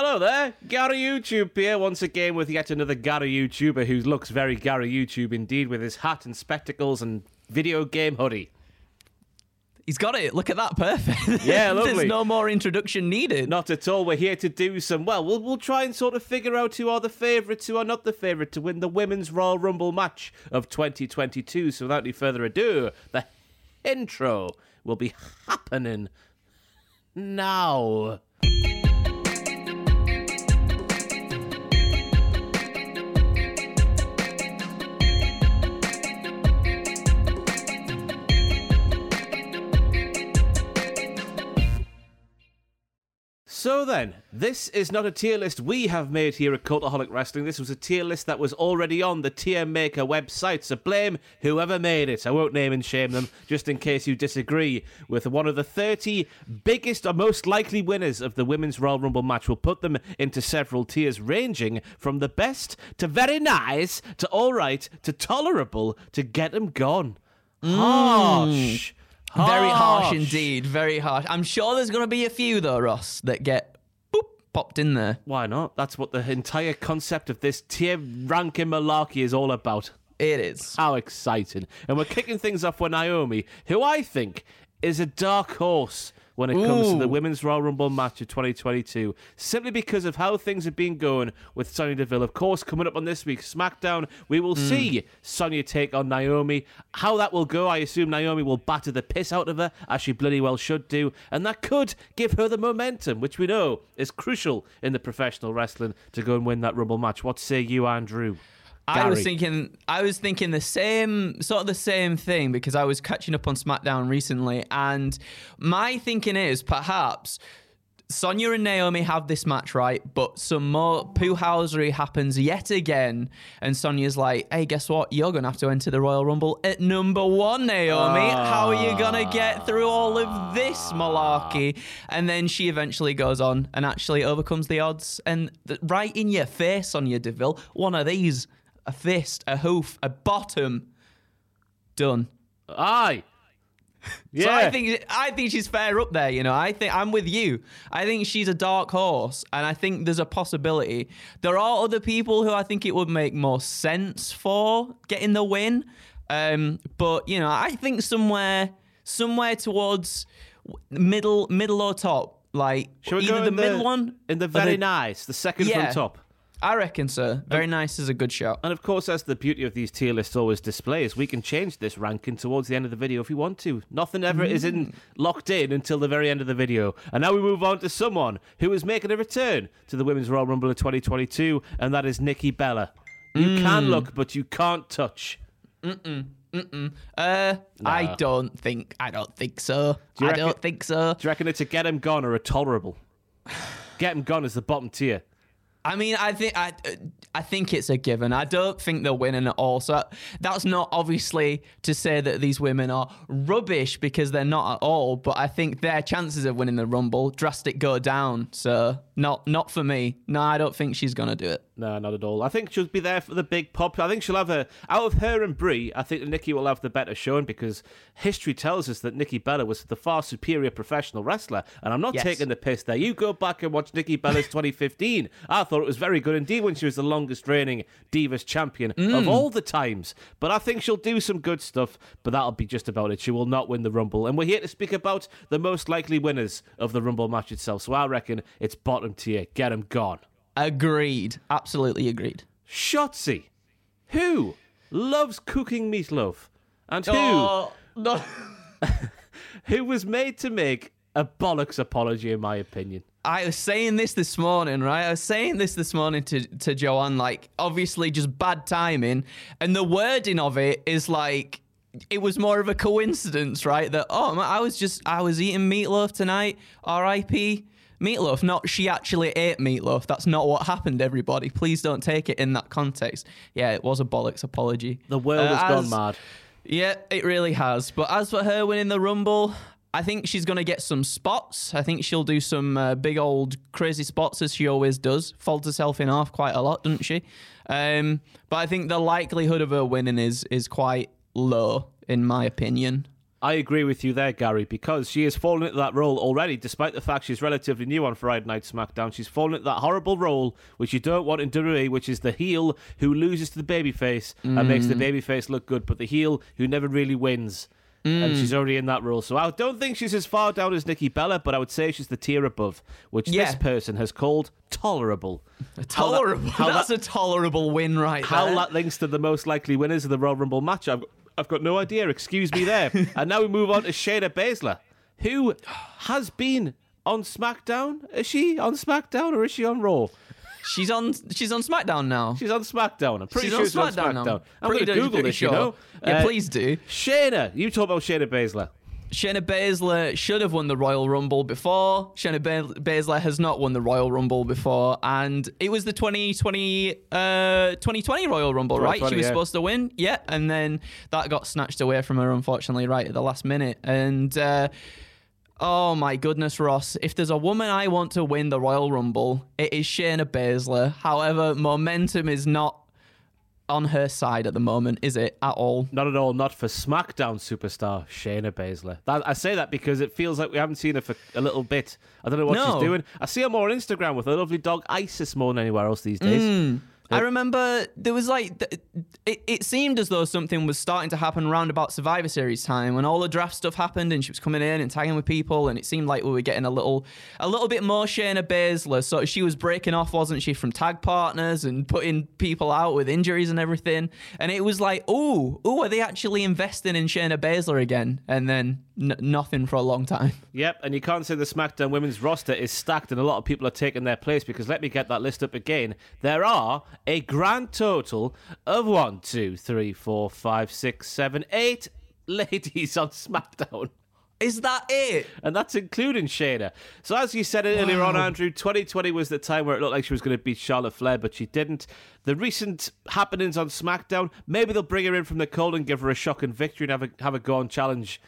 Hello there, Gary YouTube here once again with yet another Gary YouTuber who looks very Gary YouTube indeed with his hat and spectacles and video game hoodie. He's got it. Look at that. Perfect. Yeah, lovely. There's no more introduction needed. Not at all. We're here to do some. Well, we'll we'll try and sort of figure out who are the favourites, who are not the favourite to win the women's Royal Rumble match of 2022. So without any further ado, the intro will be happening now. So then, this is not a tier list we have made here at Cultaholic Wrestling. This was a tier list that was already on the Tier Maker website. So blame whoever made it. I won't name and shame them, just in case you disagree with one of the 30 biggest or most likely winners of the Women's Royal Rumble match. We'll put them into several tiers, ranging from the best to very nice to all right to tolerable to get them gone. Hmm. Harsh. Very harsh indeed. Very harsh. I'm sure there's going to be a few though, Ross, that get boop popped in there. Why not? That's what the entire concept of this tier ranking malarkey is all about. It is. How exciting. And we're kicking things off with Naomi, who I think is a dark horse when it comes to the Women's Royal Rumble match of 2022, simply because of how things have been going with Sonya Deville. Of course, coming up on this week's SmackDown, we will hmm. see Sonya take on Naomi. How that will go, I assume Naomi will batter the piss out of her, as she bloody well should do, and that could give her the momentum, which we know is crucial in the professional wrestling to go and win that Rumble match. What say you, Andrew? I was thinking I was thinking the same sort of the same thing because I was catching up on SmackDown recently and my thinking is perhaps Sonya and Naomi have this match right, but some more poo-housery happens yet again, and Sonya's like, "Hey, guess what? You're gonna have to enter the Royal Rumble at number one, Naomi. How are you gonna get through all of this malarkey?" And then she eventually goes on and actually overcomes the odds, and th- right in your face, Sonya Deville, one of these, a fist, a hoof, a bottom, done. Aye. Yeah. So I think I think she's fair up there. You know, I think I'm with you. I think she's a dark horse, and I think there's a possibility. There are other people who I think it would make more sense for getting the win, um, but you know, I think somewhere somewhere towards middle middle or top, like Shall we either go the in middle one in the very nice, the second Yeah. from top. I reckon so. Very nice is a good shout. And of course, as the beauty of these tier lists always displays, we can change this ranking towards the end of the video if we want to. Nothing ever is Mm. in locked in until the very end of the video. And now we move on to someone who is making a return to the Women's Royal Rumble of 2022, and that is Nikki Bella. You Mm. can look, but you can't touch. Uh, I don't think. I don't think so. you I reckon- don't think so. Do you reckon it's a get him gone or a tolerable? Get him gone is the bottom tier. I mean, I think I, I think it's a given. I don't think they're winning at all. So that's not obviously to say that these women are rubbish because they're not at all. But I think their chances of winning the rumble drastic go down. So not not for me. No, I don't think she's gonna do it. No, not at all. I think she'll be there for the big pop. I think she'll have a out of her and Brie. I think Nikki will have the better showing because history tells us that Nikki Bella was the far superior professional wrestler. And I'm not Yes. taking the piss there. You go back and watch Nikki Bella's 2015. I thought it was very good indeed when she was the longest reigning Divas champion of mm. all the times. But I think she'll do some good stuff. But that'll be just about it. She will not win the Rumble. And we're here to speak about the most likely winners of the Rumble match itself. So I reckon it's bottom tier. Get them gone. Agreed. Absolutely agreed. Shotzi, who loves cooking meatloaf, and who Oh, no. who was made to make a bollocks apology, in my opinion. I was saying this this morning, right? I was saying this this morning to, to Joanne, like, obviously just bad timing. And the wording of it is like, it was more of a coincidence, right? That, oh, I was just, I was eating meatloaf tonight, RIP meatloaf. Not she actually ate meatloaf. That's not what happened, everybody. Please don't take it in that context. Yeah, it was a bollocks apology. The world Uh, has gone mad. yeah, it really has. But as for her winning the Rumble, I think she's going to get some spots. I think she'll do some uh, big old crazy spots as she always does. Folds herself in half quite a lot, doesn't she? Um, but I think the likelihood of her winning is is quite low, in my opinion. I agree with you there, Gary, because she has fallen into that role already, despite the fact she's relatively new on Friday Night SmackDown. She's fallen into that horrible role which you don't want in WWE, which is the heel who loses to the babyface and makes the mm. babyface look good, but the heel who never really wins. And she's mm. already in that role. So I don't think she's as far down as Nikki Bella, but I would say she's the tier above, which Yeah. this person has called tolerable. How that- Tolerable. how That's that- a tolerable win right how there. that links to the most likely winners of the Royal Rumble match, I've, I've got no idea. Excuse me there. and now we move on to Shayna Baszler, who has been on SmackDown. Is she on SmackDown or is she on Raw? she's on she's on SmackDown now. She's on SmackDown. I'm pretty She's sure on she's on SmackDown SmackDown. now. I'm going Pretty- to Google pretty this, you know. Yeah, Uh, please do. Shayna, you talk about Shayna Baszler. Shayna Baszler should have won the Royal Rumble before. Shayna ba- Baszler has not won the Royal Rumble before, and it was the 2020 uh, 2020 Royal Rumble, right? She was yeah. supposed to win, yeah, and then that got snatched away from her, unfortunately, right at the last minute. And uh, oh my goodness, Ross, if there's a woman I want to win the Royal Rumble, it is Shayna Baszler. However, momentum is not on her side at the moment, is it at all? Not at all. Not for SmackDown superstar Shayna Baszler. That, I say that because it feels like we haven't seen her for a little bit. I don't know what No. she's doing. I see her more on Instagram with her lovely dog Isis more than anywhere else these days. Mm. I remember there was like it, it seemed as though something was starting to happen around about Survivor Series time when all the draft stuff happened and she was coming in and tagging with people and it seemed like we were getting a little a little bit more Shayna Baszler. So she was breaking off, wasn't she, from tag partners and putting people out with injuries and everything. And it was like, oh, oh, are they actually investing in Shayna Baszler again? And then n- nothing for a long time. Yep, and you can't say the SmackDown women's roster is stacked and a lot of people are taking their place because let me get that list up again. There are a grand total of one, two, three, four, five, six, seven, eight ladies on SmackDown. Is that it? And that's including Shayna. So, as you said earlier on, Andrew, 2020 was the time where it looked like she was going to beat Charlotte Flair, but she didn't. The recent happenings on SmackDown, maybe they'll bring her in from the cold and give her a shocking victory and have a, have a go and challenge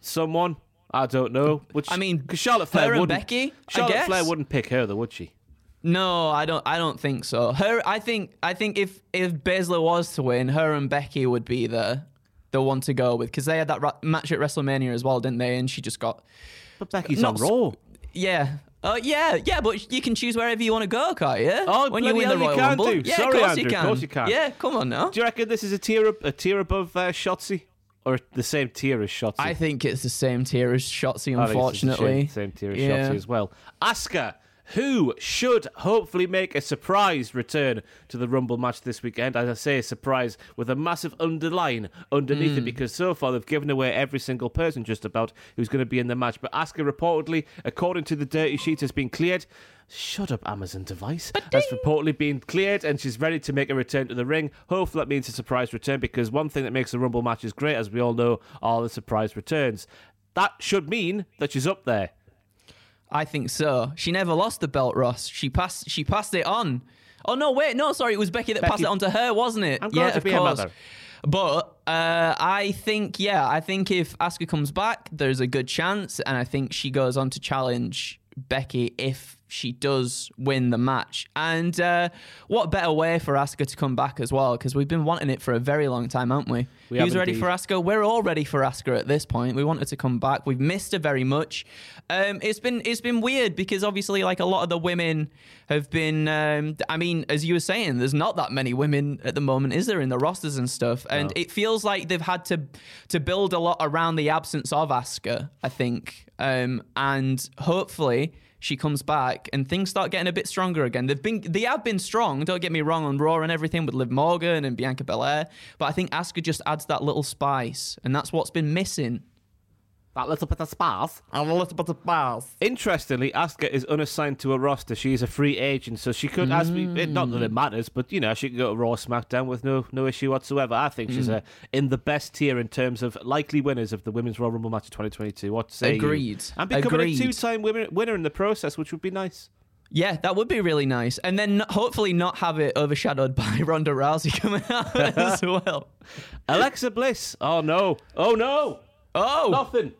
someone. I don't know. Which I mean, because Charlotte her Flair and wouldn't. Becky, I Charlotte guess. Flair wouldn't pick her, though, would she? No, I don't. I don't think so. Her, I think, I think if if Baszler was to win, her and Becky would be the the one to go with because they had that ra- match at WrestleMania as well, didn't they? And she just got But Becky's Not on Raw. yeah. Oh yeah, yeah, but you can choose wherever you want to go, can't you? Oh, when you win the hell you Royal can Rumble. do. Yeah, Sorry, of course Andrew, you of can. course you can. Yeah, come on now. Do you reckon this is a tier up, a tier above uh, Shotzi, or the same tier as Shotzi? I think it's the same tier as Shotzi, I think it's the unfortunately. Same, same tier as Yeah. Shotzi as well. Asuka, who should hopefully make a surprise return to the Rumble match this weekend. As I say, a surprise with a massive underline underneath Hmm. it because so far they've given away every single person just about who's going to be in the match. But Asuka reportedly, according to the dirty sheet, has been cleared. Shut up, Amazon device. Has reportedly been cleared and she's ready to make a return to the ring. Hopefully that means a surprise return because one thing that makes the Rumble matches great, as we all know, are the surprise returns. That should mean that she's up there. I think so. She never lost the belt, Ross. She passed. She passed it on. Oh no, wait, no, sorry, it was Becky that passed it on to her, wasn't it? I'm yeah, to of be a course. mother. But uh, I think, yeah, I think if Asuka comes back, there's a good chance, and I think she goes on to challenge Becky if she does win the match. And uh, what better way for Asuka to come back as well? Because we've been wanting it for a very long time, haven't we? We Who's have ready for Asuka? We're all ready for Asuka at this point. We want her to come back. We've missed her very much. Um, it's been it's been weird because obviously, like a lot of the women have been. Um, I mean, as you were saying, there's not that many women at the moment, is there, in the rosters and stuff? And it feels like they've had to to build a lot around the absence of Asuka. I think, um, and hopefully she comes back and things start getting a bit stronger again. They've been they have been strong. Don't get me wrong on Raw and everything with Liv Morgan and Bianca Belair, but I think Asuka just adds that little spice, and that's what's been missing. That little bit of sparse. A little bit of spice. Interestingly, Asuka is unassigned to a roster. She's a free agent, so she could, as we, it, not that it matters, but you know, she could go to Raw, SmackDown with no no issue whatsoever. I think she's uh, in the best tier in terms of likely winners of the Women's Royal Rumble match of 2022. What say you? Agreed. And becoming Agreed. a two-time winner, winner in the process, which would be nice. Yeah, that would be really nice, and then not- hopefully not have it overshadowed by Ronda Rousey coming out as well. Alexa Bliss. Oh no! Oh no! Oh Nothing.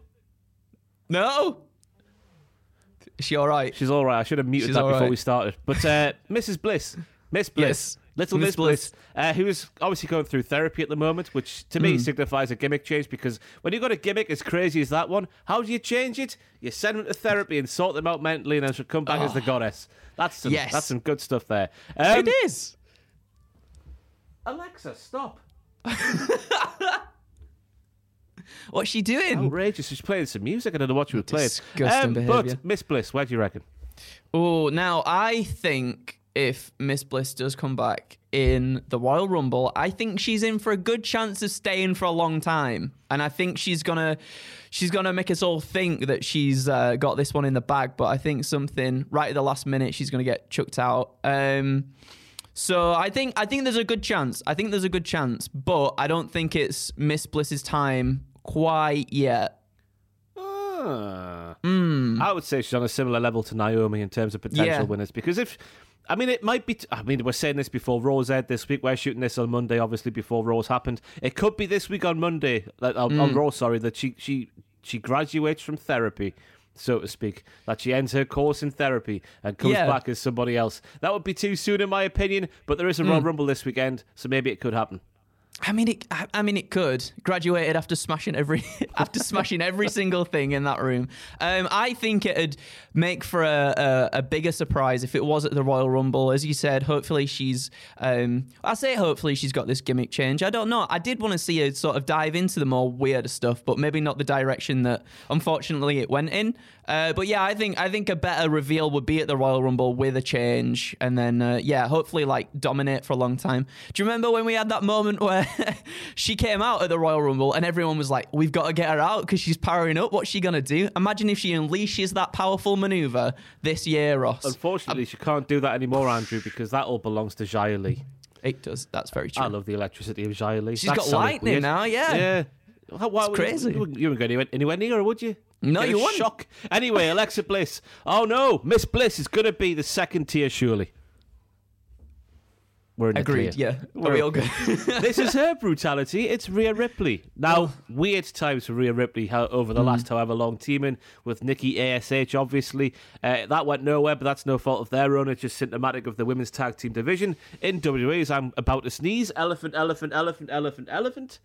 No, is she all right? She's all right. I should have muted She's that all before right. we started. But uh, Mrs. Bliss, Miss Bliss, Yes. little Miss Miss Bliss, uh, who is obviously going through therapy at the moment, which to Hmm. me signifies a gimmick change because when you've got a gimmick as crazy as that one, how do you change it? You send them to therapy and sort them out mentally, and then she'll come back as the goddess. That's some. Yes. that's some good stuff there. Um, it is. Alexa, stop! What's she doing? Outrageous. She's playing some music. I don't know what she was playing. Disgusting Um, behaviour. but Miss Bliss, where do you reckon? Oh, now I think if Miss Bliss does come back in the Royal Rumble, I think she's in for a good chance of staying for a long time, and I think she's gonna she's gonna make us all think that she's uh, got this one in the bag. But I think something right at the last minute she's gonna get chucked out. Um, so I think I think there's a good chance. I think there's a good chance, but I don't think it's Miss Bliss's time quite yet. Ah. Hmm. I would say she's on a similar level to Naomi in terms of potential Yeah. winners because if. I mean, it might be. T- I mean, we're saying this before Raw's aired this week. We're shooting this on Monday, obviously before Raw's happened. It could be this week on Monday, on, Hmm. on Raw. Sorry, that she she she graduates from therapy, so to speak. That she ends her course in therapy and comes Yeah. back as somebody else. That would be too soon, in my opinion. But there is a Hmm. Royal Rumble this weekend, so maybe it could happen. I mean, it. I- I mean, it could graduated after smashing every after smashing every single thing in that room. Um, I think it'd make for a, a, a bigger surprise if it was at the Royal Rumble. As you said, hopefully she's. Um, I say hopefully she's got this gimmick change. I don't know. I did want to see her sort of dive into the more weird stuff, but maybe not the direction that unfortunately it went in. Uh, but yeah, I think I think a better reveal would be at the Royal Rumble with a change, and then uh, yeah, hopefully like dominate for a long time. Do you remember when we had that moment where she came out at the Royal Rumble and everyone was like, "We've got to get her out because she's powering up. What's she gonna do?" Imagine if she unleashes that powerful maneuver this year, Ross. Unfortunately, she can't do that anymore, Andrew, because that all belongs to Jaya Lee. It does. That's very true. I love the electricity of Jaya Lee. She's That's got lightning weird. now, yeah. Yeah. How, why, It's crazy. You, wouldn't- you wouldn't go anywhere, anywhere near her, would you? No, Get you wouldn't. Shock. Anyway, Alexa Bliss. Oh no, Miss Bliss is going to be the second tier, surely. We're in Agreed. Yeah. Are we all good? this is her brutality. It's Rhea Ripley. Now, weird times for Rhea Ripley how, over the last however long teaming with Nikki ASH, obviously. Uh, that went nowhere, but that's no fault of their own. It's just symptomatic of the women's tag team division in WWE. As I'm about to sneeze, elephant, elephant, elephant, elephant, elephant.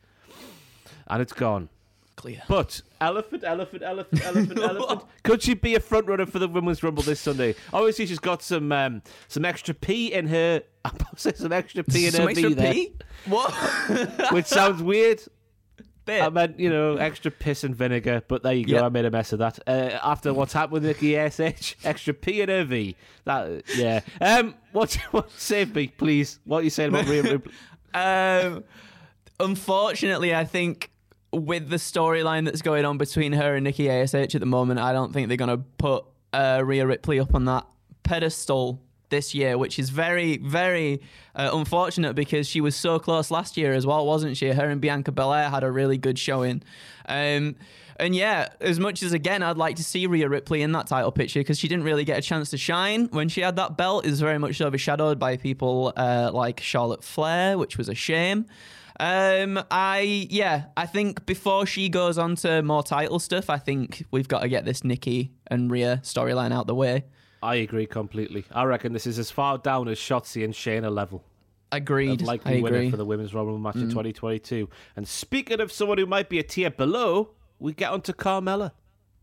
And it's gone. Clear. But elephant, elephant, elephant, elephant, elephant. Could she be a front runner for the women's rumble this Sunday? Obviously, she's got some um, some extra pee in her. I'm about say some extra pee in Some her extra V there, pee? What? which sounds weird. Bit. I meant, you know, extra piss and vinegar, but there you go. Yep. I made a mess of that. Uh, after what's happened with Nikki Ash, extra P and her V. That, yeah. Um, what, what, save me, please. What are you saying about Rhea Ripley? Um, unfortunately, I think with the storyline that's going on between her and Nikki Ash at the moment, I don't think they're going to put uh, Rhea Ripley up on that pedestal this year, which is very, very uh, unfortunate because she was so close last year as well, wasn't she? Her and Bianca Belair had a really good showing. Um, and yeah, as much as again, I'd like to see Rhea Ripley in that title picture because she didn't really get a chance to shine when she had that belt. Was very much overshadowed by people uh, like Charlotte Flair, which was a shame. Um, I yeah, I think before she goes on to more title stuff, I think we've got to get this Nikki and Rhea storyline out the way. I agree completely. I reckon this is as far down as Shotzi and Shayna level. Agreed. I likely winner agree. Mm. for the women's Rumble match in 2022. And speaking of someone who might be a tier below, we get onto Carmella.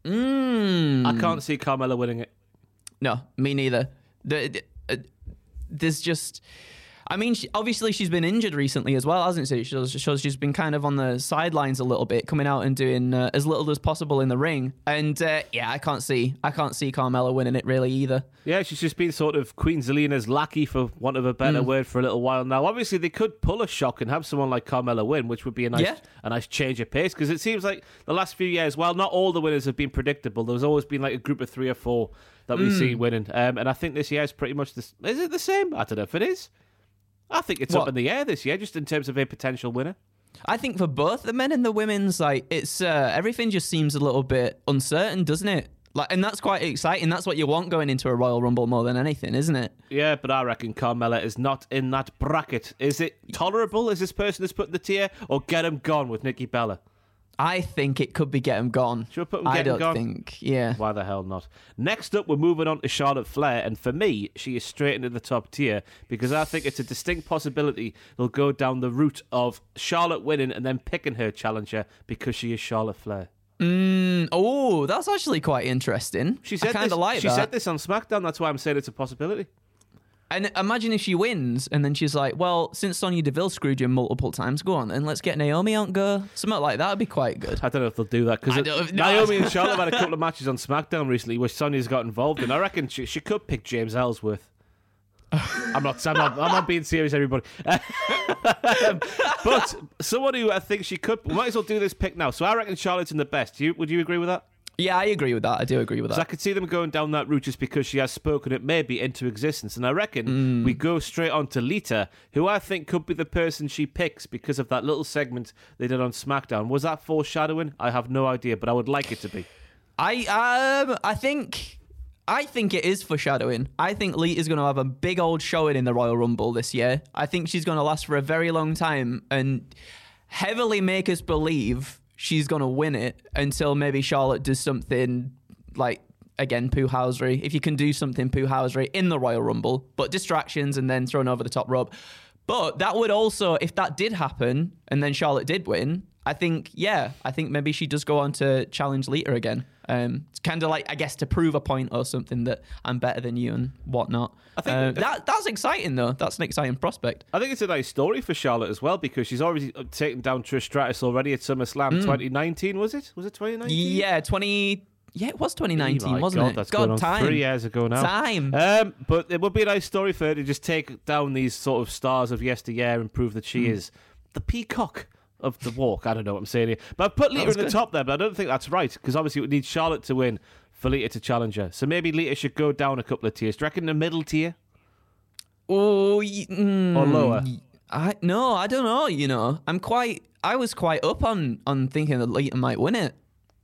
Mm. I can't see Carmella winning it. No, me neither. The, the- uh, there's just. I mean, she, obviously she's been injured recently as well, hasn't she? Shows, shows she's been kind of on the sidelines a little bit, coming out and doing uh, as little as possible in the ring. And uh, yeah, I can't see, I can't see Carmella winning it really either. Yeah, she's just been sort of Queen Zelina's lackey, for want of a better Mm. word, for a little while now. Obviously, they could pull a shock and have someone like Carmella win, which would be a nice, Yeah. a nice change of pace. Because it seems like the last few years, while not all the winners have been predictable, there's always been like a group of three or four that we Mm. see winning. Um, and I think this year is pretty much this. Is it the same? I don't know if it is. I think it's up in the air this year, just in terms of a potential winner. I think for both the men and the women's, like it's uh, everything just seems a little bit uncertain, doesn't it? Like, and that's quite exciting. That's what you want going into a Royal Rumble more than anything, isn't it? Yeah, but I reckon Carmella is not in that bracket. Is it tolerable? Is this person that's put in the tier, or get him gone with Nikki Bella? I think it could be get 'em gone. Should we put 'em I get 'em don't gone? think. Yeah. Why the hell not? Next up, we're moving on to Charlotte Flair, and for me, she is straight into the top tier because I think it's a distinct possibility they'll go down the route of Charlotte winning and then picking her challenger because she is Charlotte Flair. Mm, oh, that's actually quite interesting. She said I kind of like She that. said this on SmackDown. That's why I'm saying it's a possibility. And imagine if she wins, and then she's like, "Well, since Sonya Deville screwed you multiple times, go on, then let's get Naomi out and go." Something like that would be quite good. I don't know if they'll do that because no. Naomi and Charlotte have had a couple of matches on SmackDown recently where Sonya's got involved, and I reckon she, she could pick James Ellsworth. I'm not. I'm not. I'm not being serious, everybody. but someone who I think she could. We might as well do this pick now. So I reckon Charlotte's in the best. You would you agree with that? Yeah, I agree with that. I do agree with Because I could see them going down that route just because she has spoken it maybe into existence. And I reckon we go straight on to Lita, who I think could be the person she picks because of that little segment they did on SmackDown. Was that foreshadowing? I have no idea, but I would like it to be. I um, I think. I think it is foreshadowing. I think Lita's going to have a big old showing in the Royal Rumble this year. I think she's going to last for a very long time and heavily make us believe she's going to win it until maybe Charlotte does something like again poo housery. If you can do something poo housery in the Royal Rumble, but distractions and then thrown over the top rope. But that would also, if that did happen and then Charlotte did win, I think yeah, I think maybe she does go on to challenge Lita again. Um, it's kind of like I guess to prove a point or something that I'm better than you and whatnot. I think- Uh, that that's exciting though. That's an exciting prospect. I think it's a nice story for Charlotte as well because she's already taken down Trish Stratus already at SummerSlam 2019, was it? Was it 2019? Yeah, twenty. Yeah, it was 2019, Oh my wasn't God, it? That's God, time. three years ago now. Time. Um, but it would be a nice story for her to just take down these sort of stars of yesteryear and prove that she is the peacock of the walk. I don't know what I'm saying here. But I've put Lita in the good. top there, but I don't think that's right because obviously it would need Charlotte to win for Lita to challenge her. So maybe Lita should go down a couple of tiers. Do you reckon the middle tier Oh, mm, or lower? I no, I don't know. You know, I'm quite. I was quite up on on thinking that Lita might win it.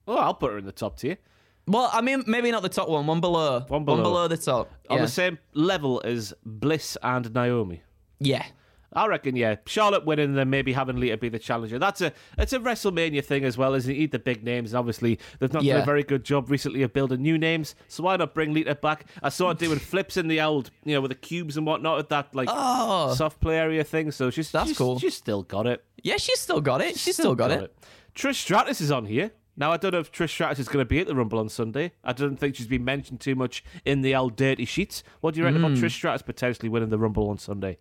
Oh, I'll put her in the top tier. Well, I mean, maybe not the top one. One below. One below. the top. On yeah. the same level as Bliss and Naomi. yeah. I reckon, yeah. Charlotte winning and then maybe having Lita be the challenger. That's a it's a WrestleMania thing as well, isn't it? Need the big names. And obviously, they've not done a very good job recently of building new names. So why not bring Lita back? I saw her doing flips in the old, you know, with the cubes and whatnot at that like Oh. soft play area thing. So she's That's she's, cool. She's still got it. Yeah, she's still got it. She's still got it. Trish Stratus is on here. Now, I don't know if Trish Stratus is going to be at the Rumble on Sunday. I don't think she's been mentioned too much in the old dirty sheets. What do you reckon Hmm. about Trish Stratus potentially winning the Rumble on Sunday?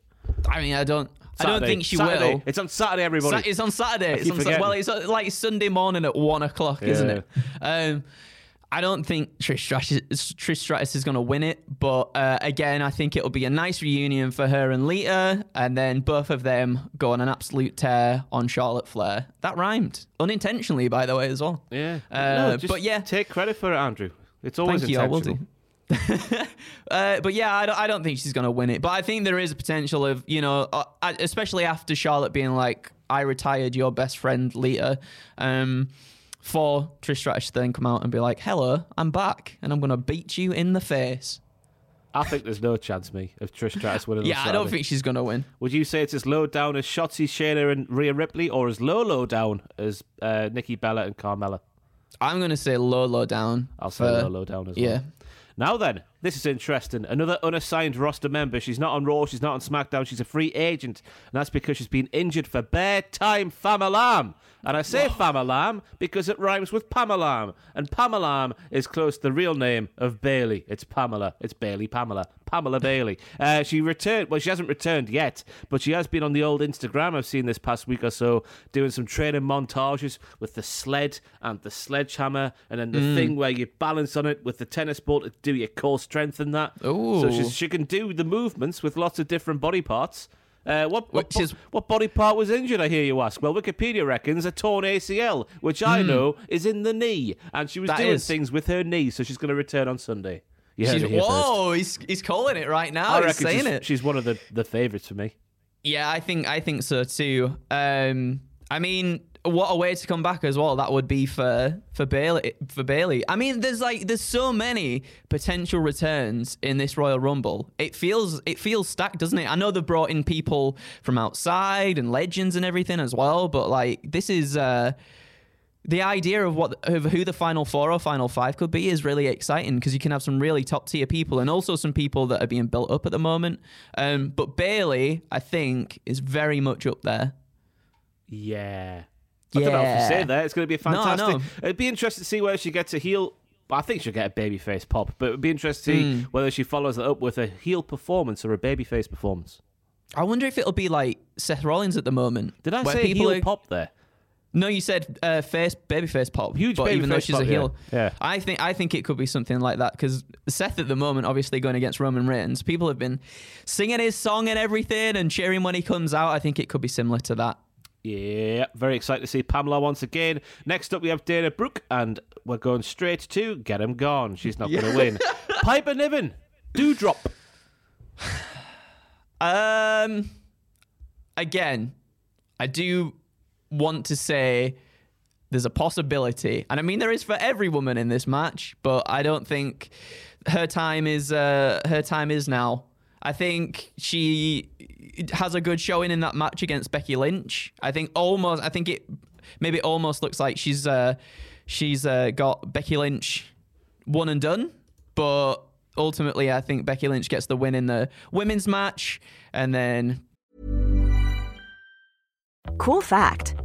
I mean, I don't. I don't think she Saturday. will. It's on Saturday, everybody. Sa- it's on Saturday. It's on Sa- well, it's uh, like Sunday morning at one o'clock, isn't it? Um, I don't think Trish Stratus, Trish Stratus is going to win it, but uh, again, I think it'll be a nice reunion for her and Lita, and then both of them go on an absolute tear on Charlotte Flair. That rhymed unintentionally, by the way, as well. Yeah. Uh, no, just but yeah. take credit for it, Andrew. It's always Thank you. I will do. uh, but yeah, I don't, I don't think she's going to win it. But I think there is a potential of, you know, uh, especially after Charlotte being like, I retired your best friend, Lita, um, for Trish Stratus to then come out and be like, hello, I'm back and I'm going to beat you in the face. I think there's no chance, me, of Trish Stratus winning. Yeah, I don't think she's going to win. Would you say it's as low down as Shotzi, Shayna, and Rhea Ripley, or as low, low down as uh, Nikki Bella and Carmella? I'm going to say low, low down. I'll say for- low, low down as well. Yeah. Now then, This is interesting. Another unassigned roster member. She's not on Raw. She's not on SmackDown. She's a free agent, and that's because she's been injured for bare time. Famalam. And I say Famalam because it rhymes with Pamalam. And Pamalam is close to the real name of Bayley. It's Pamela. It's Bayley Pamela. Pamela Bayley. Uh, she returned. Well, she hasn't returned yet, but she has been on the old Instagram. I've seen this past week or so doing some training montages with the sled and the sledgehammer, and then the Mm. thing where you balance on it with the tennis ball to do your core strength and that. Ooh. So she's, she can do the movements with lots of different body parts. Uh, what, what, is- what body part was injured, I hear you ask? Well, Wikipedia reckons a torn ACL, which I know is in the knee. And she was. That doing is. things with her knee, so she's going to return on Sunday. Heard She's, first. whoa, he's, he's calling it right now. I he's reckon saying she's, it. she's one of the, the favourites for me. Yeah, I think I think so too. Um, I mean, what a way to come back as well. That would be for for Bayley. For Bayley, I mean, there's like there's so many potential returns in this Royal Rumble. It feels it feels stacked, doesn't it? I know they've brought in people from outside and legends and everything as well, but like this is. Uh, the idea of what of who the final four or final five could be is really exciting because you can have some really top tier people and also some people that are being built up at the moment. Um, but Bayley, I think, is very much up there. Yeah. I don't know if you Yeah. say that. It's going to be fantastic. no. It'd be interesting to see whether she gets a heel. I think she'll get a babyface pop, but it'd be interesting to Hmm. see whether she follows it up with a heel performance or a babyface performance. I wonder if it'll be like Seth Rollins at the moment. Did I say heel are- pop there? No, you said uh, face babyface pop. Huge but even though she's pop, a yeah. heel, Yeah. I think I think it could be something like that because Seth at the moment, obviously going against Roman Reigns, people have been singing his song and everything and cheering when he comes out. I think it could be similar to that. Yeah, very excited to see Pamela once again. Next up, we have Dana Brooke, and we're going straight to Get Him Gone. She's not going to win. Piper Niven, Doudrop. Um, again, I do want to say there's a possibility, and I mean there is for every woman in this match, but I don't think her time is uh, her time is now. I think she has a good showing in that match against Becky Lynch. I think almost. I think it maybe it almost looks like she's uh, she's uh, got Becky Lynch one and done, but ultimately I think Becky Lynch gets the win in the women's match, and then Cool fact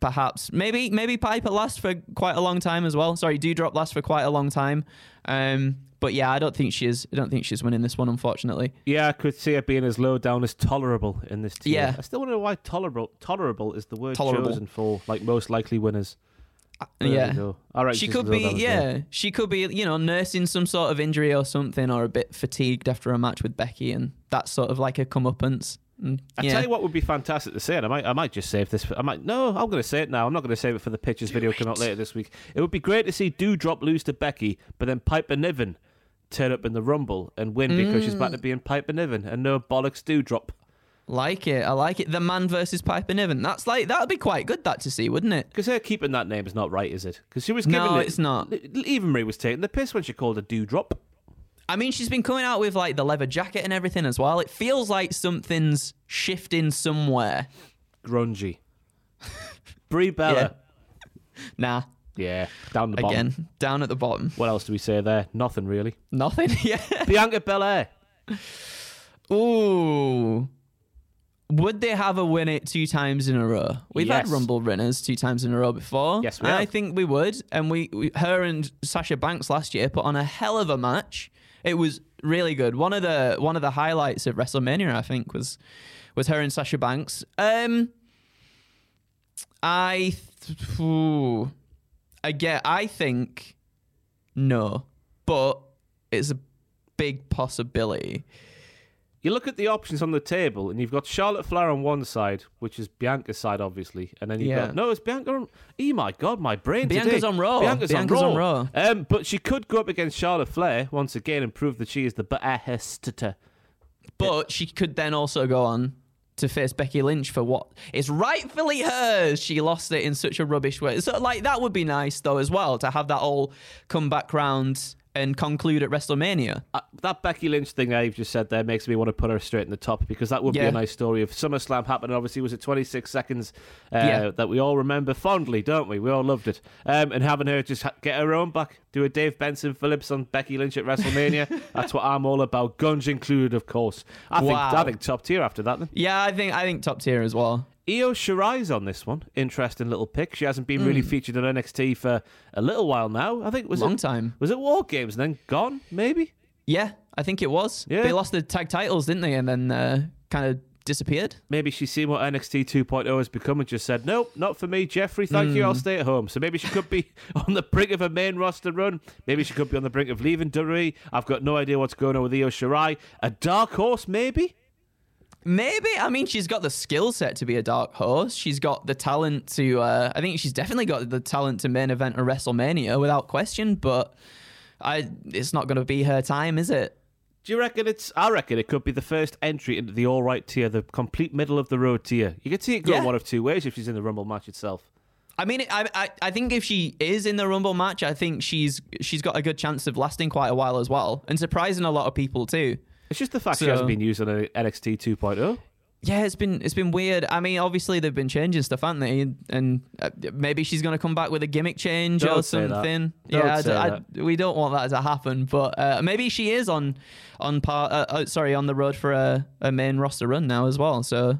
Perhaps maybe maybe Piper lasts for quite a long time as well. Sorry, Doudrop lasts for quite a long time. Um, but yeah, I don't think she's I don't think she's winning this one, unfortunately. Yeah, I could see it being as low down as tolerable in this tier. Yeah. I still wonder why tolerable tolerable is the word Tolerable. chosen for like most likely winners. There yeah. All right, she could be, yeah, well. she could be, you know, nursing some sort of injury or something, or a bit fatigued after a match with Becky, and that's sort of like a comeuppance. And, I tell you what would be fantastic to say, and I might, I might just save this. For, I might, no, I'm going to say it now. I'm not going to save it for the pictures video coming out later this week. It would be great to see Doudrop lose to Becky, but then Piper Niven turn up in the Rumble and win because she's Mm. back to being Piper Niven and no bollocks Doudrop. like it. I like it. The man versus Piper Niven. That's like that would be quite good. That to see, wouldn't it? Because her keeping that name is not right, is it? Because she was giving No, it, it's not. Even Marie was taking the piss when she called her Dewdrop. I mean, she's been coming out with like the leather jacket and everything as well. It feels like something's shifting somewhere. Grungy. Brie Bella. Yeah. Nah. Yeah, down the bottom. again, down at the bottom. What else do we say there? Nothing really. Nothing. yeah. Bianca Belair. Ooh. Would they have a win it two times in a row? We've had Rumble winners two times in a row before. Yes, we And I think we would. And we, we, her and Sasha Banks last year put on a hell of a match. It was really good. One of the one of the highlights of WrestleMania, I think, was was her and Sasha Banks. Um, I, th- ooh. again, I think no, but it's a big possibility. You look at the options on the table, and you've got Charlotte Flair on one side, which is Bianca's side, obviously, and then you've Yeah. got no, it's Bianca. On, oh my god, my brain. Bianca's today. on Raw. Bianca's, Bianca's on on Raw. Raw. Um, but she could go up against Charlotte Flair once again and prove that she is the baddest. But she could then also go on to face Becky Lynch for what is rightfully hers. She lost it in such a rubbish way. So, like, that would be nice, though, as well, to have that all come back round and conclude at WrestleMania. Uh, that Becky Lynch thing I've just said there makes me want to put her straight in the top because that would be a nice story if SummerSlam happened. Obviously, was it 26 seconds uh, Yeah. that we all remember fondly, don't we? We all loved it. Um, and having her just ha- get her own back, do a Dave Benson Phillips on Becky Lynch at WrestleMania. That's what I'm all about. Guns included, of course. I think I think top tier after that. Then Yeah, I think I think top tier as well. Io Shirai's on this one. Interesting little pick. She hasn't been really featured on NXT for a little while now. I think was Hmm. Long it, time. Was it War Games and then gone? Maybe. Yeah, I think it was. Yeah. They lost the tag titles, didn't they? And then uh, kind of disappeared. maybe she's seen what NXT 2.0 has become and just said, nope, not for me, Jeffrey. Thank you. I'll Hmm. stay at home. So maybe she could be on the brink of a main roster run. Maybe she could be on the brink of leaving WWE. I've got no idea what's going on with Io Shirai. A dark horse, maybe. Maybe. I mean, she's got the skill set to be a dark horse. She's got the talent to. Uh, I think she's definitely got the talent to main event a WrestleMania without question. But I, it's not going to be her time, is it? Do you reckon it's? I reckon it could be the first entry into the all right tier, the complete middle of the road tier. You could see it going Yeah. one of two ways if she's in the Rumble match itself. I mean, I, I, I think if she is in the Rumble match, I think she's she's got a good chance of lasting quite a while as well, and surprising a lot of people too. It's just the fact she hasn't been used on a NXT 2.0. Yeah, it's been it's been weird. I mean, obviously they've been changing stuff, haven't they? And uh, maybe she's going to come back with a gimmick change or Don't that. something. Yeah, I I- we don't want that to happen. But uh, maybe she is on on part. Uh, uh, sorry, on the road for a, a main roster run now as well. So,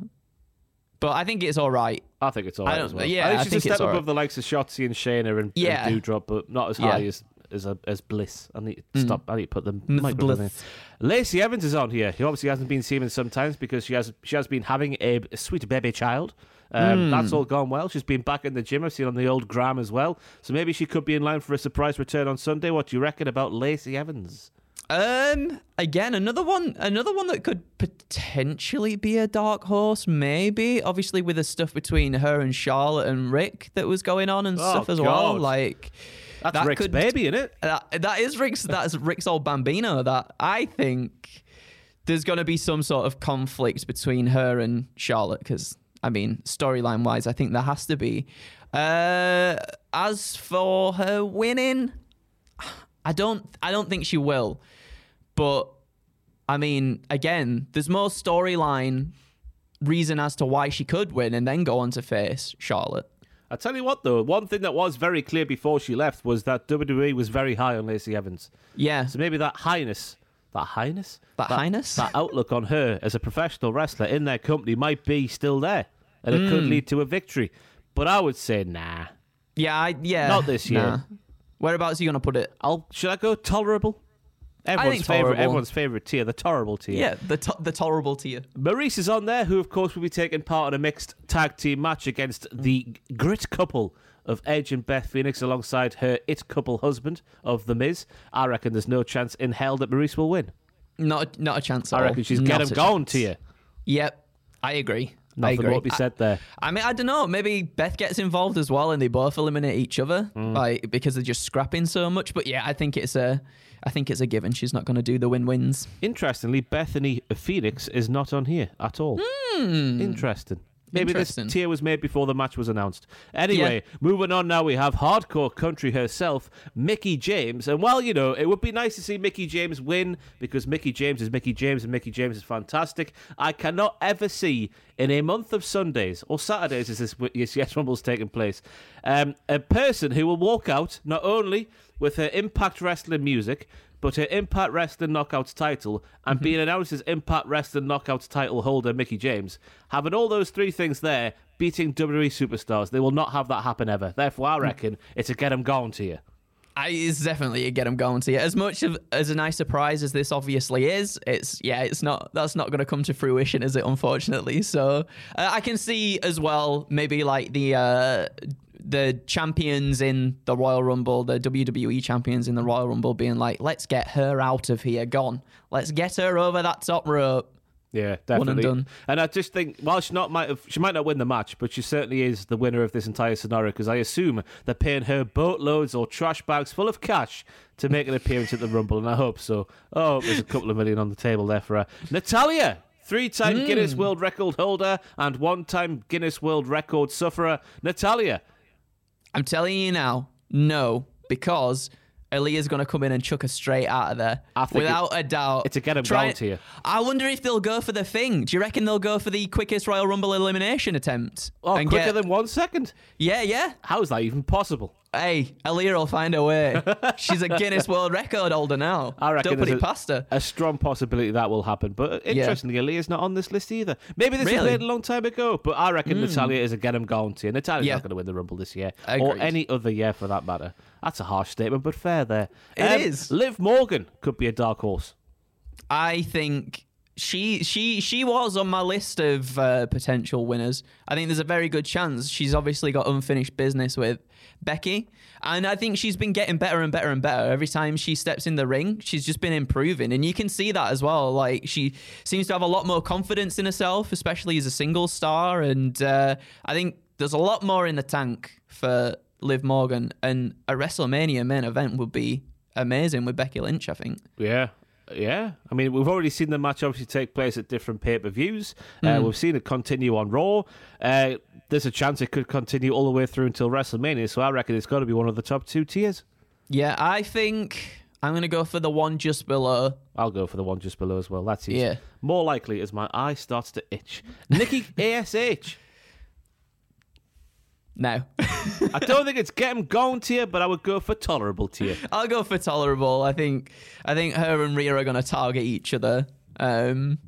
but I think it's all right. I think it's all I right don't- as well. yeah, I think I she's think a step above right. the likes of Shotzi and Shayna and, Yeah. and Doudrop, but not as Yeah. high as as, a, as Bliss. I need to stop. I need to put them. Ms. microphone in. Bliss. Lacey Evans is on here. Who obviously hasn't been seen in some times because she has she has been having a, a sweet baby child. Um, That's all gone well. She's been back in the gym. I've seen on the old gram as well. So maybe she could be in line for a surprise return on Sunday. What do you reckon about Lacey Evans? Um, again, another one, another one that could potentially be a dark horse. Maybe, obviously, with the stuff between her and Charlotte and Rick that was going on and Oh, stuff as well. Like That's that Rick's could- baby, isn't it? That, that is Rick's. That's Rick's old bambino. That I think there's going to be some sort of conflict between her and Charlotte because I mean, storyline wise, I think there has to be. Uh, as for her winning, I don't. I don't think she will. But I mean, again, there's more storyline reason as to why she could win and then go on to face Charlotte. I tell you what, though, one thing that was very clear before she left was that WWE was very high on Lacey Evans. Yeah. So maybe that highness, that highness, That highness? that outlook on her as a professional wrestler in their company might be still there, and it could mm. lead to a victory. But I would say, nah. Yeah, I, yeah. Not this year. Nah. Whereabouts are you going to put it? I'll should I go tolerable? Everyone's favorite, everyone's favorite tier, the tolerable tier. Yeah, the to- the tolerable tier. Maryse is on there, who of course will be taking part in a mixed tag team match against the grit couple of Edge and Beth Phoenix alongside her it couple husband of The Miz. I reckon there's no chance in hell that Maryse will win. Not not a chance. At I all. reckon she's Not get him going you. Yep, I agree. Nothing to be said there. I, I mean, I don't know. Maybe Beth gets involved as well, and they both eliminate each other, Mm. like because they're just scrapping so much. But yeah, I think it's a, I think it's a given. She's not going to do the win-wins. Interestingly, Bethany Phoenix is not on here at all. Hmm. Interesting. Maybe this tier was made before the match was announced. Anyway, moving on now, we have hardcore country herself, Mickie James. And while, you know, it would be nice to see Mickie James win because Mickie James is Mickie James and Mickie James is fantastic, I cannot ever see in a month of Sundays or Saturdays as this yes, yes Rumble's taking place, um, a person who will walk out not only with her Impact Wrestling music, but her Impact Wrestling Knockouts title and being announced as Impact Wrestling Knockouts title holder Mickie James, having all those three things there, beating WWE superstars, they will not have that happen ever. Therefore, I reckon it's a get 'em gone to you. I, it's definitely a get 'em going to you. As much of as a nice surprise as this obviously is, it's yeah, it's not. That's not going to come to fruition, is it? Unfortunately, so uh, I can see as well maybe like the uh, the champions in the Royal Rumble, the WWE champions in the Royal Rumble, being like, let's get her out of here, gone. Let's get her over that top rope. Yeah, One and definitely. done. And I just think, while she not might have, she might not win the match, but she certainly is the winner of this entire scenario because I assume they're paying her boatloads or trash bags full of cash to make an appearance at the Rumble, and I hope so. Oh, there's a couple of million on the table there for her. Natalya, three-time Hmm. Guinness World Record holder and one-time Guinness World Record sufferer. Natalya, I'm telling you now, no, because Aliyah's going to come in and chuck her straight out of there. Without a doubt. it's a get 'em Try- to you. I wonder if they'll go for the thing. Do you reckon they'll go for the quickest Royal Rumble elimination attempt? oh, And quicker get- than one second. Yeah, yeah. How is that even possible? Hey, Aliyah will find a way. She's a Guinness World Record holder now. I reckon Don't put it past her. A strong possibility that will happen. But interestingly, Aliyah's not on this list either. Maybe this was Really? made a long time ago, but I reckon hmm. Natalya is a get 'em gone you. Natalya's Yeah. not going to win the Rumble this year. Or any other year for that matter. That's a harsh statement, but fair there. It is. is. Liv Morgan could be a dark horse. I think she she she was on my list of uh, potential winners. I think there's a very good chance. She's obviously got unfinished business with Becky, and I think she's been getting better and better and better every time she steps in the ring. She's just been improving, and you can see that as well. Like she seems to have a lot more confidence in herself, especially as a single star, and uh, I think there's a lot more in the tank for Liv Morgan, and a WrestleMania main event would be amazing with Becky Lynch. I think. Yeah. Yeah, I mean, we've already seen the match obviously take place at different pay per views. Hmm. Uh, we've seen it continue on Raw. Uh, there's a chance it could continue all the way through until WrestleMania, so I reckon it's got to be one of the top two tiers. Yeah, I think I'm gonna go for the one just below. I'll go for the one just below as well. That's easy. Yeah. More likely as my eye starts to itch. Nikki ASH. No, I don't think it's get 'em gone tier, but I would go for tolerable tier. I'll go for tolerable. I think I think her and Rhea are gonna target each other. Um,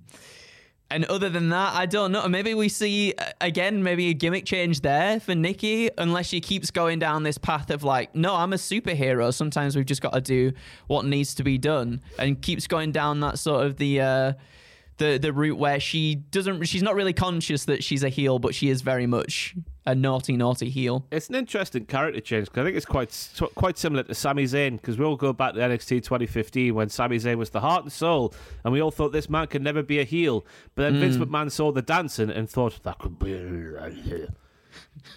and other than that, I don't know. Maybe we see uh, again, maybe a gimmick change there for Nikki, unless she keeps going down this path of like, no, I'm a superhero. Sometimes we've just got to do what needs to be done, and keeps going down that sort of the. Uh, the, the route where she doesn't she's not really conscious that she's a heel but she is very much a naughty naughty heel. It's an interesting character change because I think it's quite quite similar to Sami Zayn because we all go back to NXT 2015 when Sami Zayn was the heart and soul, and we all thought this man could never be a heel. But then Vince hmm. McMahon saw the dancing and thought that could be,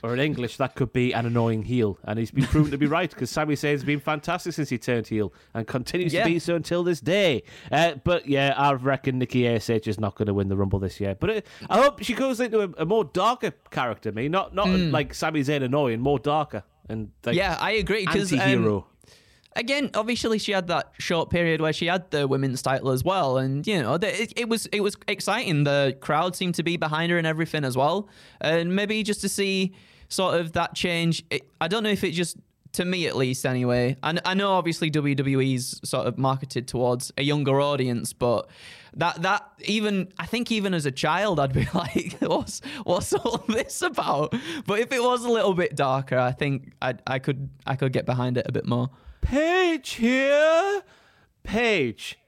or in English, that could be an annoying heel, and he's been proven to be right because Sami Zayn's been fantastic since he turned heel and continues Yeah. to be so until this day. Uh, but yeah, I reckon Nikki Ash is not going to win the Rumble this year. But it, I hope she goes into a, a more darker character, me not not hmm. like Sami Zayn annoying, more darker and like yeah i agree because um, anti-hero. Again, obviously she had that short period where she had the women's title as well, and you know it, it was it was exciting. The crowd seemed to be behind her and everything as well, and maybe just to see sort of that change. It, I don't know if it just to me at least anyway. And I know obviously WWE's sort of marketed towards a younger audience, but that that even I think even as a child I'd be like, what's what's all this about? But if it was a little bit darker, I think I I could I could get behind it a bit more. Paige here. Paige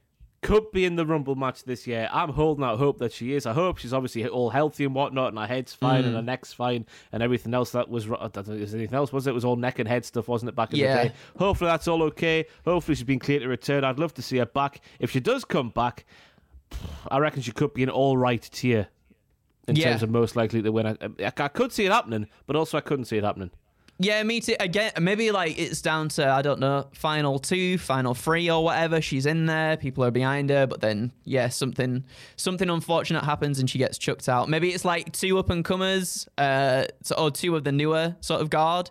could be in the Rumble match this year. I'm holding out hope that she is. I hope she's obviously all healthy and whatnot, and her head's fine and her mm. neck's fine and everything else that was. I don't anything else, was it? It was all neck and head stuff, wasn't it, back in Yeah. the day? Hopefully that's all okay. Hopefully she's been clear to return. I'd love to see her back. If she does come back, I reckon she could be an all right tier in Yeah. terms of most likely to win. I, I, I could see it happening, but also I couldn't see it happening. Yeah, me too. Again, maybe like it's down to I don't know, final two, final three, or whatever. She's in there, people are behind her, but then yeah, something something unfortunate happens and she gets chucked out. Maybe it's like two up and comers, uh, so- or two of the newer sort of guard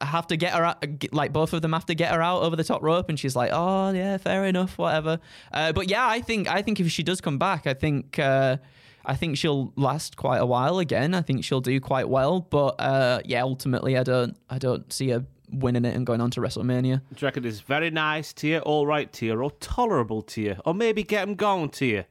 have to get her out, like both of them have to get her out over the top rope, and she's like, "Oh yeah, fair enough, whatever." Uh, but yeah, I think I think if she does come back, I think uh, I think she'll last quite a while again. I think she'll do quite well, but uh, yeah, ultimately, I don't I don't see her winning it and going on to WrestleMania. Do you reckon it's very nice tier, all right tier, or tolerable tier, or maybe get them going tier?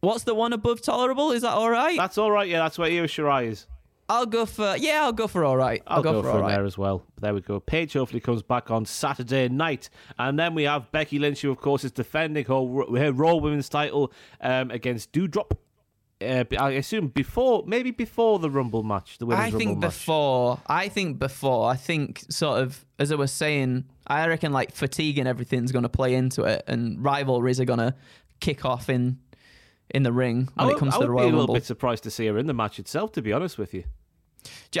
What's the one above tolerable? Is that all right? That's all right. Yeah, that's where Io Shirai is. I'll go for yeah, I'll go for all right. I'll, go, for, all him right. there as well. There we go. Paige hopefully comes back on Saturday night. And then we have Becky Lynch, who, of course, is defending her, her Raw Women's title um, against Doudrop. Uh, I assume before, maybe before the Rumble match, the Women's I think Rumble match. before. I think before. I think sort of as I was saying. I reckon like fatigue and everything's going to play into it, and rivalries are going to kick off in in the ring I when would, it comes to the would be Royal a little bit surprised to see her in the match itself, to be honest with you.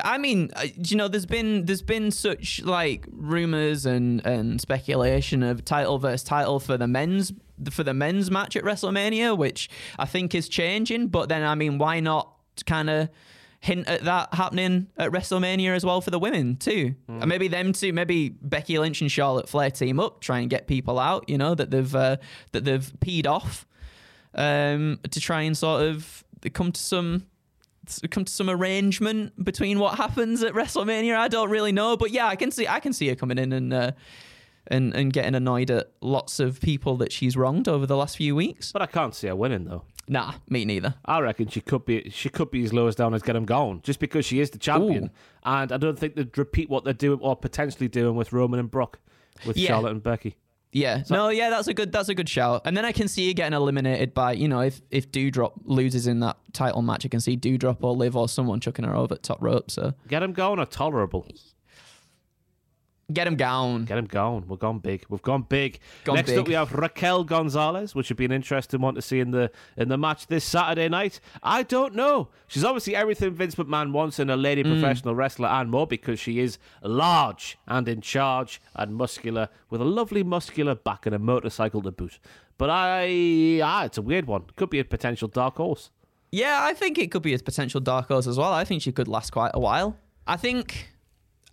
I mean, uh, you know, there's been there's been such like rumors and and speculation of title versus title for the men's for the men's match at WrestleMania, which I think is changing. But then, I mean, why not kind of hint at that happening at WrestleMania as well for the women too? And maybe them too. Maybe Becky Lynch and Charlotte Flair team up, try and get people out. You know that they've uh, that they've peed off um, to try and sort of come to some come to some arrangement between what happens at WrestleMania. I don't really know, but yeah, I can see I can see her coming in and uh, and and getting annoyed at lots of people that she's wronged over the last few weeks. But I can't see her winning, though. Nah, me neither. I reckon she could be she could be as low as down as get them going, just because she is the champion. Ooh. And I don't think they'd repeat what they're doing or potentially doing with Roman and Brock, with Yeah. Charlotte and Becky. Yeah, no, yeah, that's a good that's a good shout. And then I can see you getting eliminated by you know if if Doudrop loses in that title match, I can see Doudrop or Liv or someone chucking her over at top rope. So Get them going or tolerable. Get him down. Get him going. We're gone big. We've gone big. Gone Next big. up, we have Raquel Gonzalez, which would be an interesting one to see in the in the match this Saturday night. I don't know. She's obviously everything Vince McMahon wants in a lady Mm. professional wrestler and more because she is large and in charge and muscular with a lovely muscular back and a motorcycle to boot. But I, ah, it's a weird one. Could be a potential dark horse. Yeah, I think it could be a potential dark horse as well. I think she could last quite a while. I think,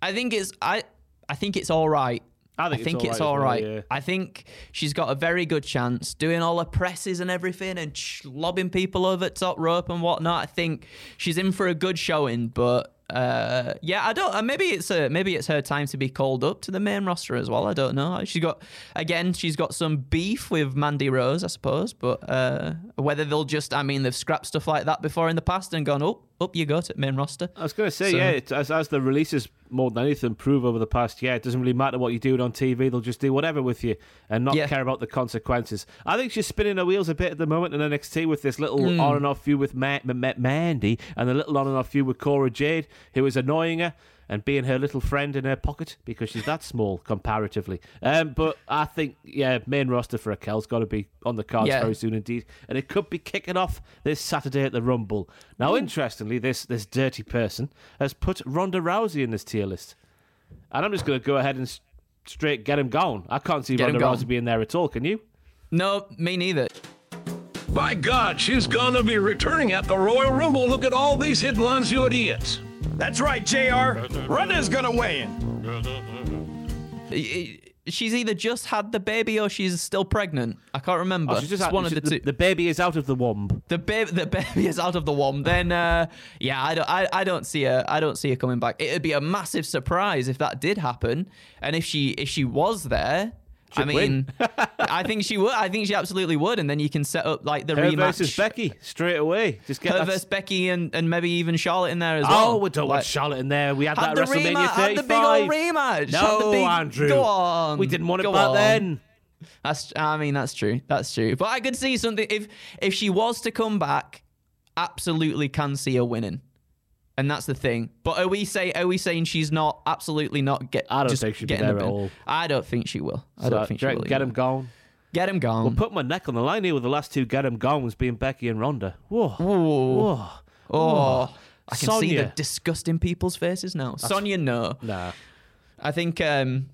I think it's I, I think it's all right. I think it's all all right as right. well, yeah. I think she's got a very good chance doing all her presses and everything and sh- lobbing people over top rope and whatnot. I think she's in for a good showing, but uh, yeah, I don't. Uh, maybe it's a, maybe it's her time to be called up to the main roster as well. I don't know. She's got again, she's got some beef with Mandy Rose, I suppose. But uh, whether they'll just, I mean, they've scrapped stuff like that before in the past and gone, oh, up you go to main roster. I was going to say, So- yeah, it, as, as the releases more than anything prove over the past year, it doesn't really matter what you do on TV. They'll just do whatever with you and not Yeah. care about the consequences. I think she's spinning her wheels a bit at the moment in NXT with this little Hmm. on and off feud with Ma- Ma- Ma- Mandy and the little on and off feud with Cora Jade, who is annoying her and being her little friend in her pocket because she's that small comparatively. Um, but I think, yeah, main roster for Raquel's got to be on the cards Yeah. very soon indeed, and it could be kicking off this Saturday at the Rumble. Now, interestingly, this this dirty person has put Ronda Rousey in this tier list, and I'm just going to go ahead and s- straight get him gone. I can't see Get Ronda. Rousey being there at all. Can you? No, me neither. By God, she's gonna be returning at the Royal Rumble. Look at all these headlines, you idiots. That's right, JR. Ronda's gonna weigh in. She's either just had the baby or she's still pregnant. I can't remember. Oh, she's just It's had- one of the the, two. the baby is out of the womb. the baby, the baby is out of the womb. Then, uh, yeah, I don't, I, I don't see her. I don't see her coming back. It'd be a massive surprise if that did happen, and if she, if she was there. I She'd mean. I think she would. I think she absolutely would, and then you can set up like the Her rematch. versus Becky straight away. Just get Her that. versus Becky and, and maybe even Charlotte in there as oh, well. Oh, we don't Like, want Charlotte in there. We had Have that WrestleMania rematch. 35. Have the big old rematch. No, big, Andrew. Go on. We didn't want it Go back on. then. That's. I mean, that's true. That's true. But I could see something if if she was to come back, absolutely can see her winning, and that's the thing. But are we say are we saying she's not absolutely not get? I don't just think she'll be getting the there at all. I don't think she will. I So, don't think she will. Get him gone. Get him gone. We'll put my neck on the line here with the last two get him gones being Becky and Ronda. Whoa. Ooh. Whoa. Oh. I can see the Sonya. disgust in people's faces now. Sonya, no. Nah. I think um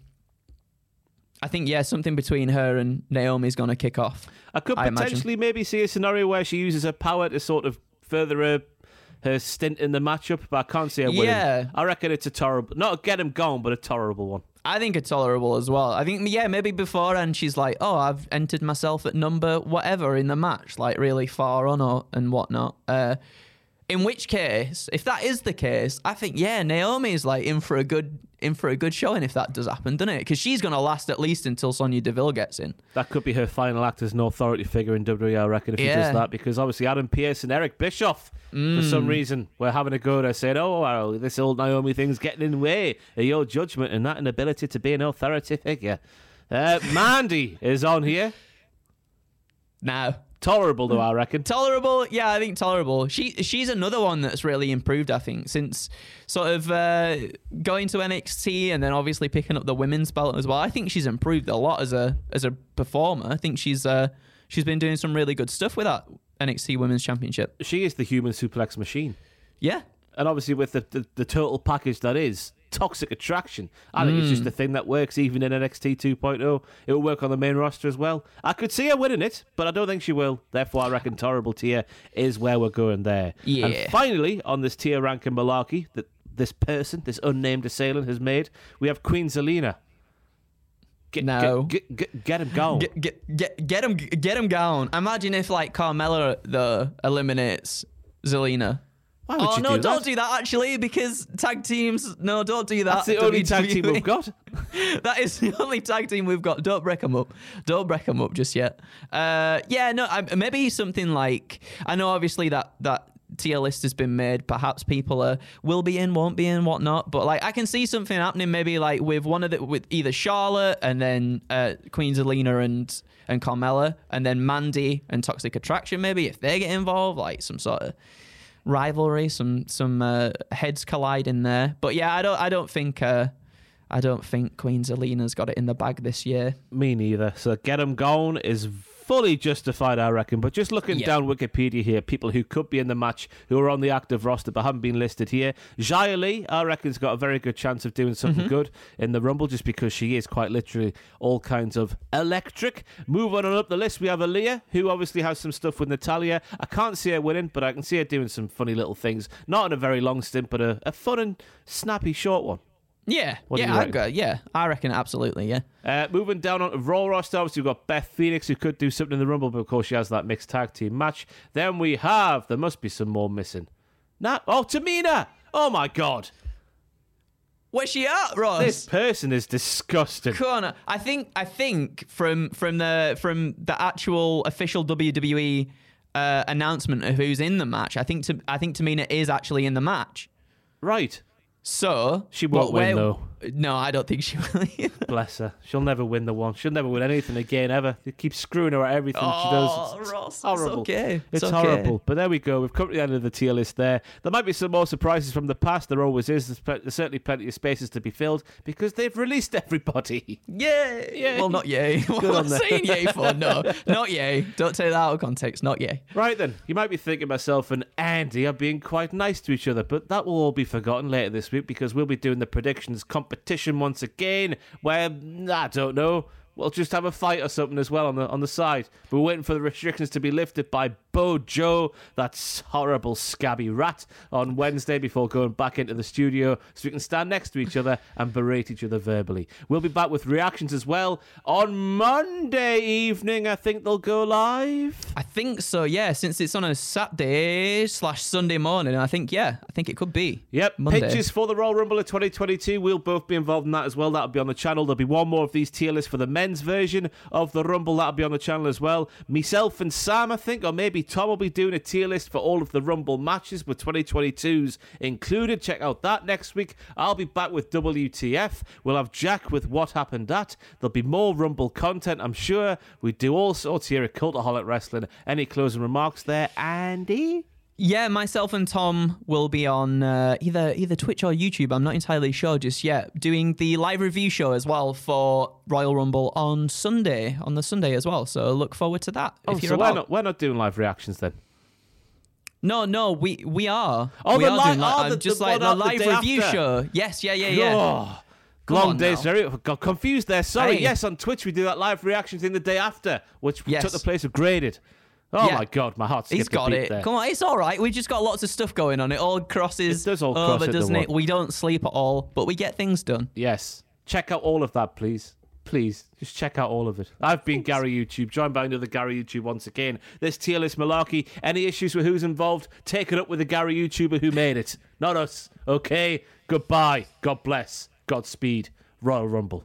I think yeah, something between her and Naomi's gonna kick off. I could I imagine. potentially maybe see a scenario where she uses her power to sort of further her, her stint in the matchup, but I can't see her winning. Yeah. I reckon it's a terrible, not a get him gone, but a tolerable one. I think it's tolerable as well. I think yeah, maybe before and she's like, oh, I've entered myself at number whatever in the match, like really far on or and whatnot. Uh, in which case, if that is the case, I think yeah, Naomi is like in for a good in for a good showing if that does happen, doesn't it? Because she's gonna last at least until Sonya Deville gets in. That could be her final act as an authority figure in WWE, I reckon, if Yeah. does that, because obviously Adam Pearce and Eric Bischoff, for Mm. some reason, were having a go at her, saying, oh, well, this old Naomi thing's getting in the way of your judgment and that inability to be an authority figure. Uh, Mandy is on here. Now, Tolerable, though, I reckon. Tolerable, yeah, I think tolerable. She she's another one that's really improved. I think since sort of uh, going to NXT and then obviously picking up the women's belt as well. I think she's improved a lot as a as a performer. I think she's uh, she's been doing some really good stuff with that NXT Women's Championship. She is the human suplex machine. Yeah, And obviously, with the, the, the total package that is toxic attraction, I think it's just Mm. a thing that works even in NXT 2.0. It will work on the main roster as well. I could see her winning it, but I don't think she will. Therefore, I reckon Tolerable tier is where we're going there. Yeah. And finally, on this tier ranking malarkey that this person, this unnamed assailant, has made, we have Queen Zelina. Get, No. Get, get, get, him going. get get get get him get him down. Imagine if like Carmella the eliminates Zelina. Why would oh you no! do not that? do that actually, because tag teams. No, don't do that. That's the only tag team we've got. that is the only tag team we've got. Don't break them up. Don't break them up just yet. Uh, yeah, no, I, maybe something like I know. Obviously, that that tier list has been made. Perhaps people are will be in, won't be in, whatnot. But like, I can see something happening. Maybe like with one of the with either Charlotte and then uh, Queen Zelina and and Carmella, and then Mandy and Toxic Attraction. Maybe if they get involved, like some sort of rivalry, some some uh, heads collide in there. But yeah, I don't I don't think uh, I don't think Queen Zelina's got it in the bag this year. Me neither. So get 'em gone is fully justified, I reckon. But just looking Yeah. down Wikipedia here, people who could be in the match who are on the active roster but haven't been listed here. Xia Li, I reckon's got a very good chance of doing something Mm-hmm. good in the Rumble just because she is quite literally all kinds of electric. Moving on up the list, we have Aliyah, who obviously has some stuff with Natalya. I can't see her winning, but I can see her doing some funny little things. Not in a very long stint, but a, a fun and snappy short one. Yeah, What yeah, I reckon? go, yeah, I reckon absolutely, yeah. Uh, moving down on to Raw roster, obviously we've got Beth Phoenix who could do something in the Rumble, but of course she has that mixed tag team match. Then we have, there must be some more missing. Nah, oh, Tamina! Oh my god. Where's she at, Ross? This person is disgusting. Corner. I think I think from from the from the actual official WWE uh, announcement of who's in the match, I think to, I think Tamina is actually in the match. Right. So She won't win, where- though. No, I don't think she will. either. Bless her. She'll never win the one. She'll never win anything again, ever. They keep screwing her at everything she Oh, does. It's, Ross, it's horrible. okay. It's, It's okay. horrible. But there we go. We've come to the end of the tier list there. There might be some more surprises from the past. There always is. There's, pl- there's certainly plenty of spaces to be filled because they've released everybody. Yay! Yay. Well, not yay. What Good am I saying yay for? No, not yay. Don't take that out of context. Not yay. Right then, you might be thinking myself and Andy are being quite nice to each other, but that will all be forgotten later this week because we'll be doing the predictions competition once again, where I don't know. We'll just have a fight or something as well on the on the side. We're waiting for the restrictions to be lifted by BoJo, that horrible scabby rat, on Wednesday before going back into the studio so we can stand next to each other and berate each other verbally. We'll be back with reactions as well on Monday evening. I think they'll go live. I think so. Yeah, since it's on a Saturday slash Sunday morning, I think yeah, I think it could be. Yep, Monday. pitches for the Royal Rumble of 2022. We'll both be involved in that as well. That'll be on the channel. There'll be one more of these tier lists for the men's version of the Rumble. That'll be on the channel as well. Myself and Sam, I think, or maybe Tom will be doing a tier list for all of the Rumble matches with 2022's included. Check out that next week. I'll be back with WTF. We'll have Jack with What Happened At. There'll be more Rumble content, I'm sure. We do all sorts here at Cultaholic Wrestling. Any closing remarks there, Andy? Yeah, myself and Tom will be on uh, either either Twitch or YouTube. I'm not entirely sure just yet. Doing the live review show as well for Royal Rumble on Sunday, on the Sunday as well. So look forward to that. Oh, if you're so we're not, we're not doing live reactions then. No, no, we we are. Oh, we the are li- oh, the- just the like the the live day review after. show. Yes, yeah, yeah, yeah. Oh, Come long days. Very got confused there. Sorry. Hey. Yes, on Twitch we do that live reaction thing the day after, which Yes. took the place of graded. Oh Yeah. my god, my heart skipped He's a got it. There. Come on, it's all right. We've just got lots of stuff going on. It all crosses It does all cross over, doesn't it? one. We don't sleep at all, but we get things done. Yes. Check out all of that, please. Please, just check out all of it. I've been Gary YouTube, joined by another Gary YouTube once again. This tier list malarkey. Any issues with who's involved, take it up with the Gary YouTuber who made it. Not us. Okay? Goodbye. God bless. Godspeed. Royal Rumble.